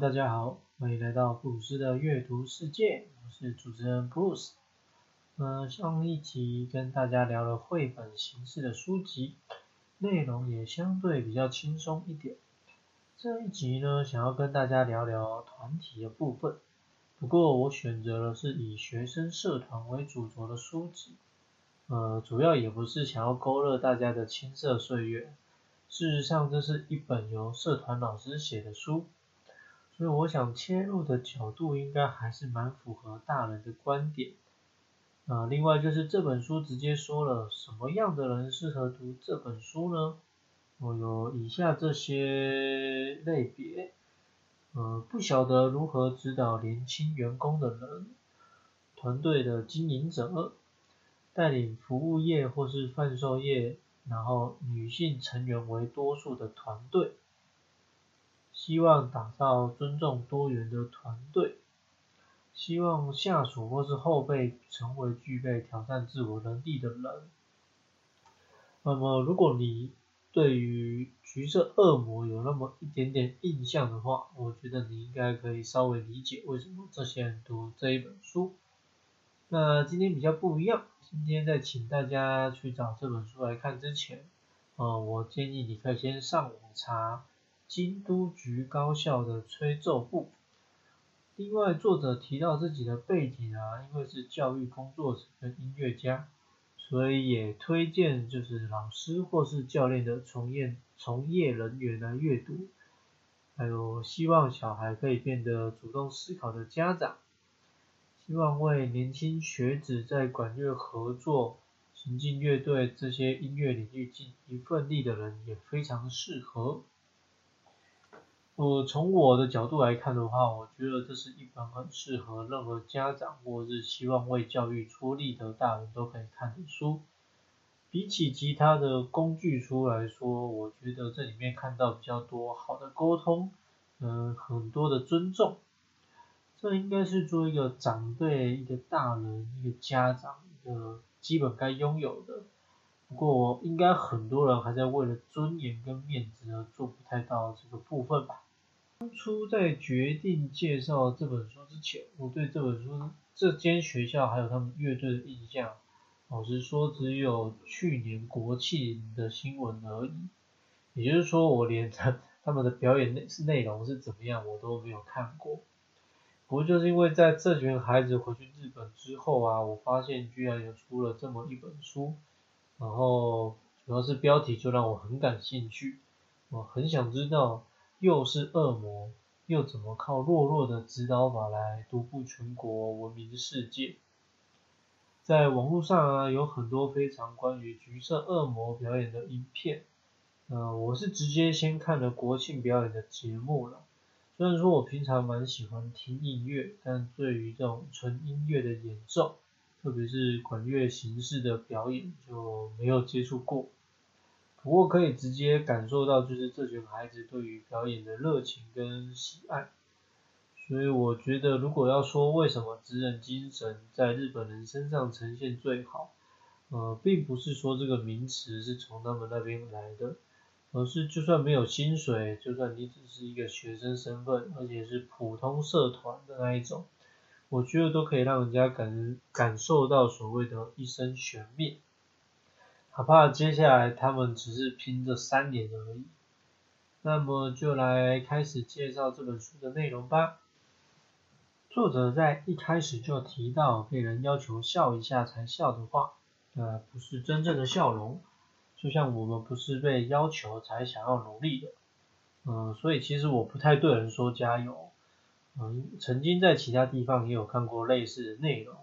大家好，欢迎来到布鲁斯的阅读世界，我是主持人 Bruce。嗯，上一集跟大家聊了绘本形式的书籍，内容也相对比较轻松一点。这一集呢，想要跟大家聊聊团体的部分，不过我选择的是以学生社团为主轴的书籍。呃，主要也不是想要勾勒大家的青涩岁月，事实上这是一本由社团老师写的书，所以我想切入的角度应该还是蛮符合大人的观点。啊，另外就是这本书直接说了什么样的人适合读这本书呢？我有以下这些类别，呃，不晓得如何指导年轻员工的人，团队的经营者，带领服务业或是贩售业，然后女性成员为多数的团队，希望打造尊重多元的团队。希望下属或是后辈成为具备挑战自我能力的人。那么，如果你对于橘色恶魔有那么一点点印象的话，我觉得你应该可以稍微理解为什么这些人读这一本书。那今天比较不一样，今天在请大家去找这本书来看之前，呃，我建议你可以先上网查京都局高校的吹奏部。另外，作者提到自己的背景啊，因为是教育工作者跟音乐家，所以也推荐就是老师或是教练的从业从业人员来阅读。还有希望小孩可以变得主动思考的家长，希望为年轻学子在管乐合作、行进乐队这些音乐领域尽一份力的人也非常适合。呃，从我的角度来看的话，我觉得这是一本很适合任何家长或是希望为教育出力的大人都可以看的书。比起其他的工具书来说，我觉得这里面看到比较多好的沟通，嗯，很多的尊重。这应该是做一个长辈、一个大人、一个家长一个基本该拥有的。不过，应该很多人还在为了尊严跟面子而做不太到这个部分吧。当初在决定介绍这本书之前，我对这本书、这间学校还有他们乐队的印象，老实说只有去年国庆的新闻而已。也就是说，我连他他们的表演内内容是怎么样，我都没有看过。不过就是因为在这群孩子回去日本之后啊，我发现居然有出了这么一本书，然后主要是标题就让我很感兴趣，我很想知道。又是恶魔，又怎么靠弱弱的指导法来独步全国闻名世界？在网络上啊，有很多非常关于橘色恶魔表演的影片。呃，我是直接先看了国庆表演的节目了。虽然说我平常蛮喜欢听音乐，但对于这种纯音乐的演奏，特别是管乐形式的表演，就没有接触过。不过可以直接感受到，就是这群孩子对于表演的热情跟喜爱。所以我觉得，如果要说为什么职人精神在日本人身上呈现最好，呃，并不是说这个名词是从他们那边来的，而是就算没有薪水，就算你只是一个学生身份，而且是普通社团的那一种，我觉得都可以让人家感感受到所谓的一生悬命。哪怕接下来他们只是拼这三年而已，那么就来开始介绍这本书的内容吧。作者在一开始就提到，被人要求笑一下才笑的话，呃，不是真正的笑容。就像我们不是被要求才想要努力的，嗯，所以其实我不太对人说加油。嗯，曾经在其他地方也有看过类似的内容。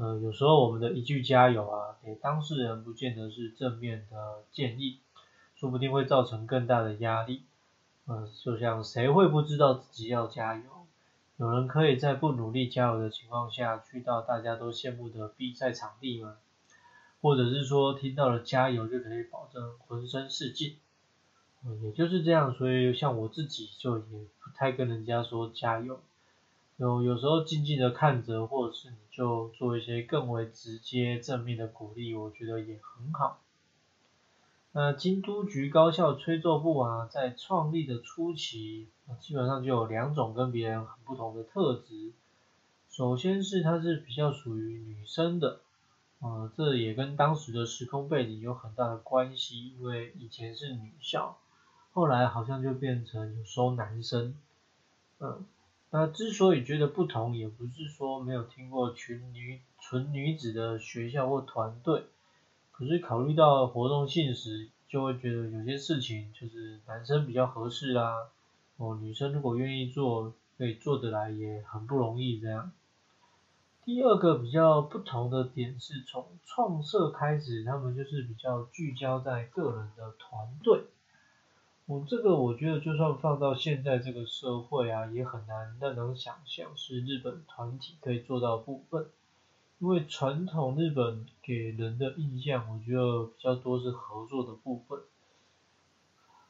呃，有时候我们的一句加油啊，给当事人不见得是正面的建议，说不定会造成更大的压力。嗯，就像谁会不知道自己要加油？有人可以在不努力加油的情况下去到大家都羡慕的比赛场地吗？或者是说听到了加油就可以保证浑身是劲？嗯，也就是这样，所以像我自己就也不太跟人家说加油。有有时候静静的看着，或者是你就做一些更为直接正面的鼓励，我觉得也很好。那京都局高校吹奏部啊，在创立的初期，基本上就有两种跟别人很不同的特质。首先是它是比较属于女生的，呃，这也跟当时的时空背景有很大的关系，因为以前是女校，后来好像就变成有收男生。嗯，那之所以觉得不同，也不是说没有听过群女纯女子的学校或团队。可是考虑到活动性时，就会觉得有些事情就是男生比较合适啦。哦，女生如果愿意做，可以做得来也很不容易这样。第二个比较不同的点是从创设开始，他们就是比较聚焦在个人的团队。我这个我觉得就算放到现在这个社会啊，也很难让人想象是日本团体可以做到部分。因为传统日本给人的印象，我觉得比较多是合作的部分，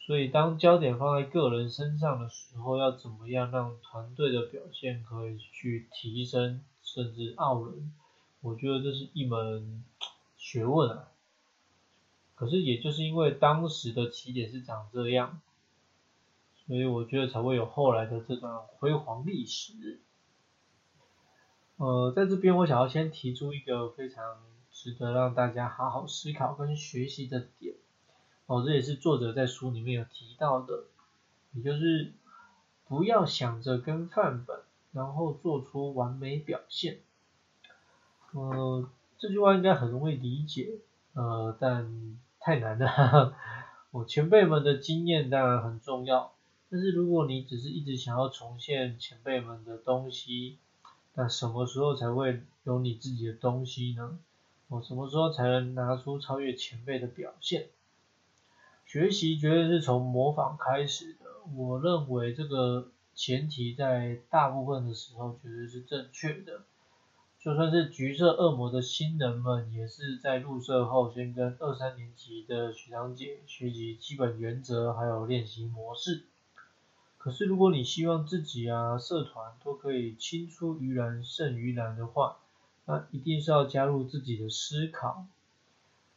所以当焦点放在个人身上的时候，要怎么样让团队的表现可以去提升，甚至傲人，我觉得这是一门学问啊。可是也就是因为当时的起点是长这样，所以我觉得才会有后来的这段辉煌历史。呃，在这边我想要先提出一个非常值得让大家好好思考跟学习的点，哦，这也是作者在书里面有提到的，也就是不要想着跟范本，然后做出完美表现。呃，这句话应该很容易理解，呃，但太难了。我前辈们的经验当然很重要，但是如果你只是一直想要重现前辈们的东西，那什么时候才会有你自己的东西呢？我什么时候才能拿出超越前辈的表现？学习绝对是从模仿开始的。我认为这个前提在大部分的时候绝对是正确的。就算是橘色恶魔的新人们，也是在入社后先跟二三年级的学长姐学习基本原则，还有练习模式。可是，如果你希望自己啊社团都可以青出于蓝胜于蓝的话，那一定是要加入自己的思考。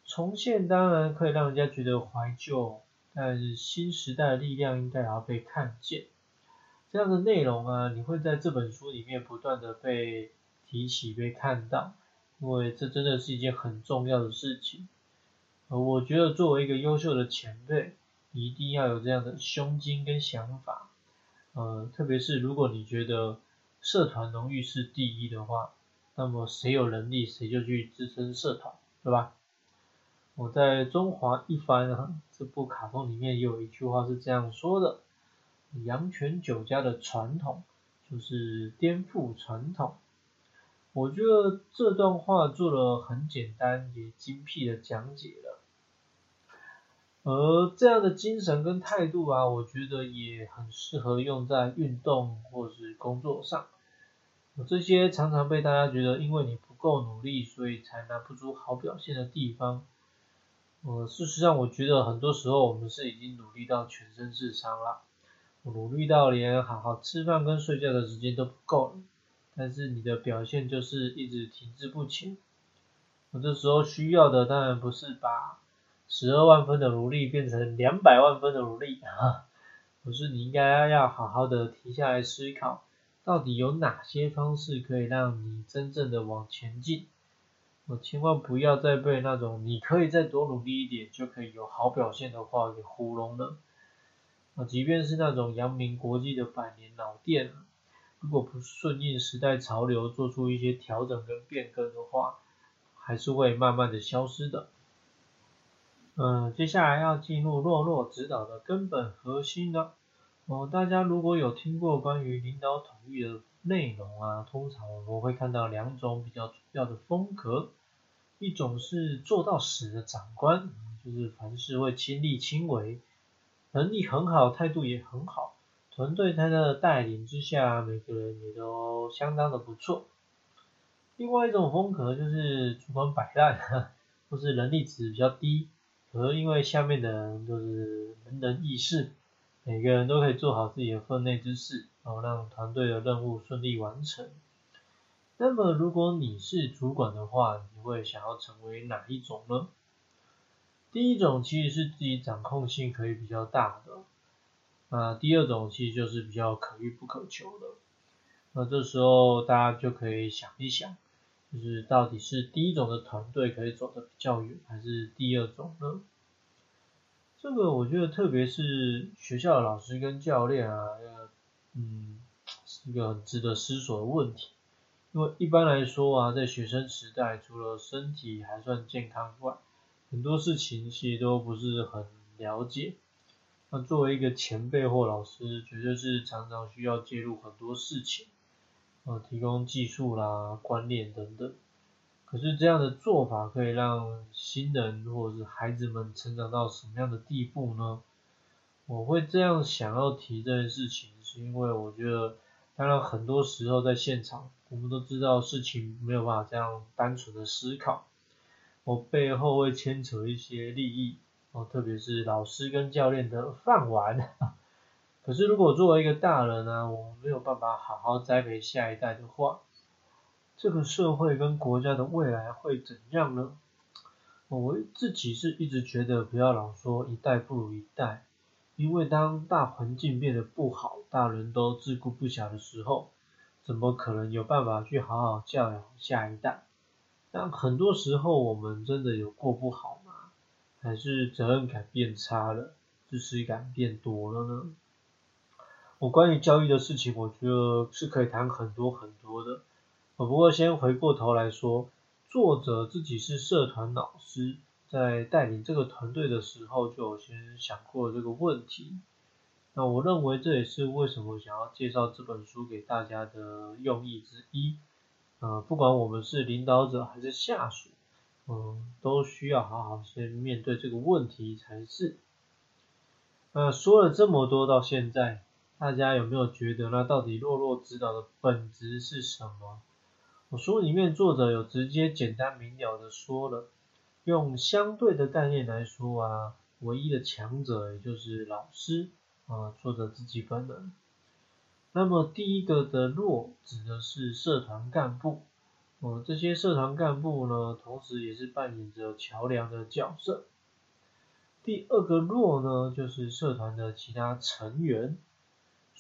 重现当然可以让人家觉得怀旧，但是新时代的力量应该也要被看见。这样的内容啊，你会在这本书里面不断的被提起、被看到，因为这真的是一件很重要的事情。呃我觉得作为一个优秀的前辈，一定要有这样的胸襟跟想法。呃，特别是如果你觉得社团荣誉是第一的话，那么谁有能力谁就去支撑社团，对吧？我在《中华一番》这部卡通里面有一句话是这样说的：阳泉酒家的传统就是颠覆传统。我觉得这段话做了很简单也精辟的讲解了。而这样的精神跟态度啊，我觉得也很适合用在运动或是工作上。这些常常被大家觉得因为你不够努力，所以才拿不出好表现的地方。呃，事实上，我觉得很多时候我们是已经努力到全身是伤了，努力到连好好吃饭跟睡觉的时间都不够了。但是你的表现就是一直停滞不前。我这时候需要的当然不是把。十二万分的努力变成两百万分的努力啊！而是你应该要好好的停下来思考，到底有哪些方式可以让你真正的往前进？我千万不要再被那种你可以再多努力一点就可以有好表现的话给糊弄了。啊，即便是那种扬名国际的百年老店，如果不顺应时代潮流做出一些调整跟变更的话，还是会慢慢的消失的。嗯，接下来要进入洛洛指导的根本核心了。哦，大家如果有听过关于领导统御的内容啊，通常我们会看到两种比较主要的风格，一种是做到死的长官，就是凡事会亲力亲为，能力很好，态度也很好，团队在他的带领之下，每个人也都相当的不错。另外一种风格就是主管摆烂，或是能力值比较低。而因为下面的人都是人人义士，每个人都可以做好自己的分内之事，然后让团队的任务顺利完成。那么如果你是主管的话，你会想要成为哪一种呢？第一种其实是自己掌控性可以比较大的，那第二种其实就是比较可遇不可求的。那这时候大家就可以想一想，就是到底是第一种的团队可以走得比较远，还是第二种呢？这个我觉得特别是学校的老师跟教练啊，嗯，是一个很值得思索的问题。因为一般来说啊，在学生时代，除了身体还算健康外，很多事情其实都不是很了解。那作为一个前辈或老师，绝对是常常需要介入很多事情。呃，提供技术啦、观念等等。可是这样的做法可以让新人或者是孩子们成长到什么样的地步呢？我会这样想要提这件事情，是因为我觉得，当然很多时候在现场，我们都知道事情没有办法这样单纯的思考，我背后会牵扯一些利益，哦，特别是老师跟教练的饭碗。可是，如果作为一个大人呢，我们没有办法好好栽培下一代的话，这个社会跟国家的未来会怎样呢？我自己是一直觉得不要老说一代不如一代，因为当大环境变得不好，大人都自顾不暇的时候，怎么可能有办法去好好教养下一代？但很多时候我们真的有过不好吗？还是责任感变差了，知识感变多了呢？我关于教育的事情，我觉得是可以谈很多很多的。我不过先回过头来说，作者自己是社团老师，在带领这个团队的时候，就有先想过这个问题。那我认为这也是为什么想要介绍这本书给大家的用意之一。呃，不管我们是领导者还是下属，嗯，都需要好好先面对这个问题才是。那说了这么多，到现在。大家有没有觉得，那到底弱弱指导的本质是什么？我书里面作者有直接简单明了的说了，用相对的概念来说啊，唯一的强者也就是老师啊，作者自己本人。那么第一个的弱指的是社团干部，哦，这些社团干部呢，同时也是扮演着桥梁的角色。第二个弱呢，就是社团的其他成员。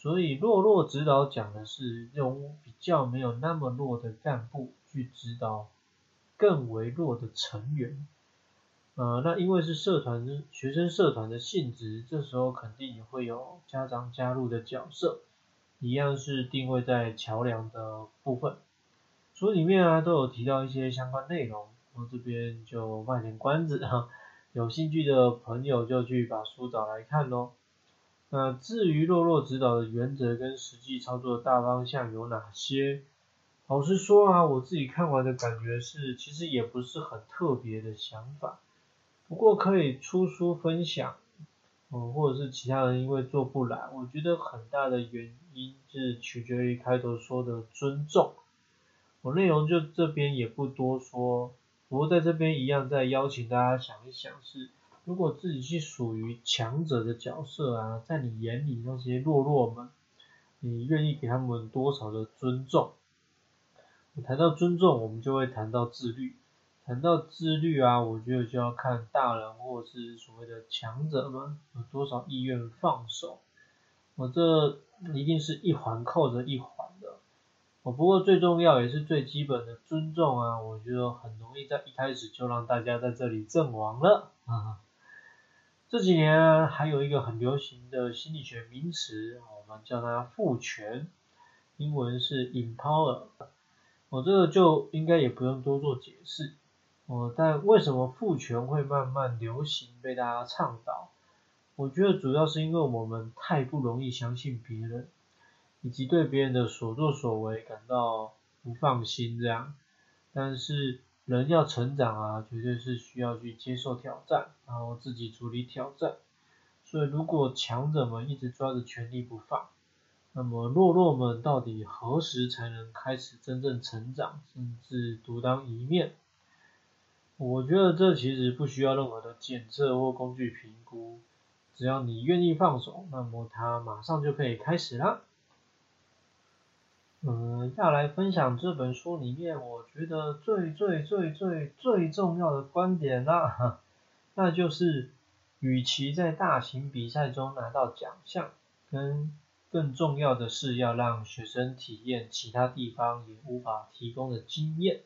所以弱弱指导讲的是用比较没有那么弱的干部去指导更为弱的成员，呃，那因为是社团学生社团的性质，这时候肯定也会有家长加入的角色，一样是定位在桥梁的部分。书里面啊都有提到一些相关内容，我这边就卖点关子哈，有兴趣的朋友就去把书找来看喽。那至于洛洛指导的原则跟实际操作的大方向有哪些？老实说啊，我自己看完的感觉是，其实也不是很特别的想法。不过可以出书分享，嗯，或者是其他人因为做不来，我觉得很大的原因是取决于开头说的尊重。内容就这边也不多说，不过在这边一样再邀请大家想一想是。如果自己是属于强者的角色啊，在你眼里那些弱弱们，你愿意给他们多少的尊重？谈到尊重，我们就会谈到自律。谈到自律啊，我觉得就要看大人或是所谓的强者们有多少意愿放手。我这一定是一环扣着一环不过最重要也是最基本的尊重啊，我觉得很容易在一开始就让大家在这里阵亡了啊。这几年还有一个很流行的心理学名词，我们叫它赋权，英文是 empower。我这个就应该也不用多做解释。哦，但为什么赋权会慢慢流行，被大家倡导？我觉得主要是因为我们太不容易相信别人，以及对别人的所作所为感到不放心这样。但是。人要成长啊，绝对是需要去接受挑战，然后自己处理挑战。所以，如果强者们一直抓着权力不放，那么弱弱们到底何时才能开始真正成长，甚至独当一面？我觉得这其实不需要任何的检测或工具评估，只要你愿意放手，那么它马上就可以开始啦。嗯，要来分享这本书里面我觉得最最最最最重要的观点啦。那就是与其在大型比赛中拿到奖项，跟更重要的是要让学生体验其他地方也无法提供的经验。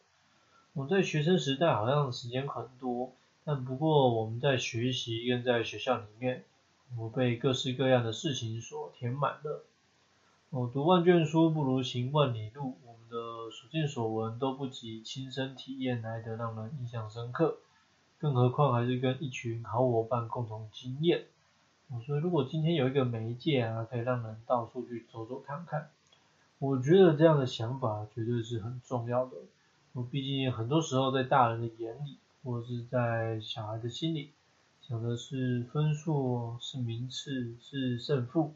我在学生时代好像时间很多，但不过我们在学习跟在学校里面，我被各式各样的事情所填满了。我读万卷书不如行万里路，我们的所见所闻都不及亲身体验来的让人印象深刻，更何况还是跟一群好伙伴共同经验。所以如果今天有一个媒介啊，可以让人到处去走走看看，我觉得这样的想法绝对是很重要的。我毕竟很多时候在大人的眼里，或者是在小孩的心里，想的是分数、是名次、是胜负，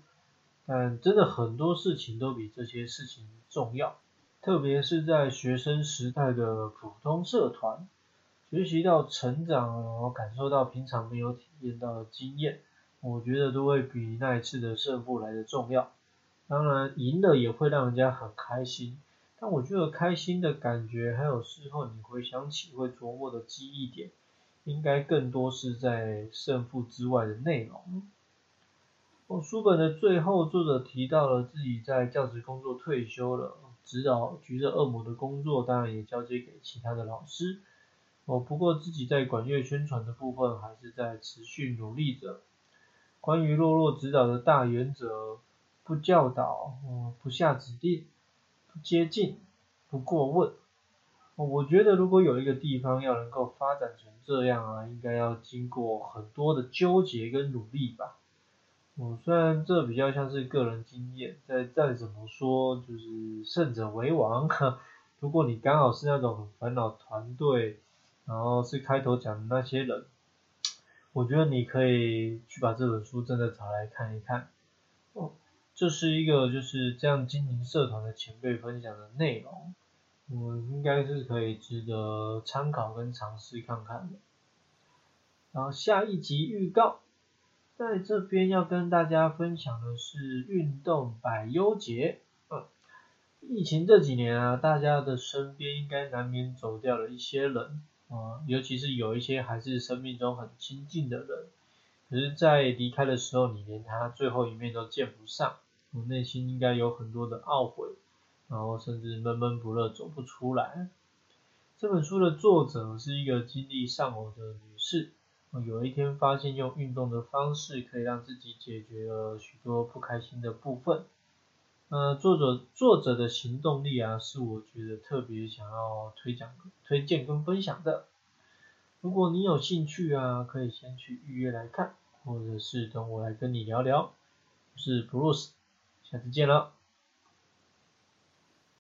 但真的很多事情都比这些事情重要。特别是在学生时代的普通社团，学习到成长，然后感受到平常没有体验到的经验，我觉得都会比那一次的胜负来的重要。当然，赢了也会让人家很开心。但我觉得开心的感觉，还有事后你回想起会琢磨的记忆点，应该更多是在胜负之外的内容。哦，书本的最后，作者提到了自己在教职工作退休了，指导橘色恶魔的工作，当然也交接给其他的老师。哦，不过自己在管乐宣传的部分，还是在持续努力着。关于洛洛指导的大原则，不教导，哦，不下指令。不接近，不过问。我觉得如果有一个地方要能够发展成这样啊，应该要经过很多的纠结跟努力吧。我，虽然这比较像是个人经验，再再怎么说就是胜者为王哈。如果你刚好是那种很烦恼团队，然后是开头讲的那些人，我觉得你可以去把这本书真的找来看一看。哦。这是一个就是这样经营社团的前辈分享的内容，我应该是可以值得参考跟尝试看看的。然后下一集预告，在这边要跟大家分享的是运动百优节。嗯，疫情这几年啊，大家的身边应该难免走掉了一些人啊，尤其是有一些还是生命中很亲近的人，可是，在离开的时候，你连他最后一面都见不上。我内心应该有很多的懊悔，然后甚至闷闷不乐，走不出来。这本书的作者是一个经历丧偶的女士，有一天发现用运动的方式可以让自己解决了许多不开心的部分。呃，作者作者的行动力啊，是我觉得特别想要推讲、推荐跟分享的。如果你有兴趣啊，可以先去预约来看，或者是等我来跟你聊聊。我是 Bruce。下次见了。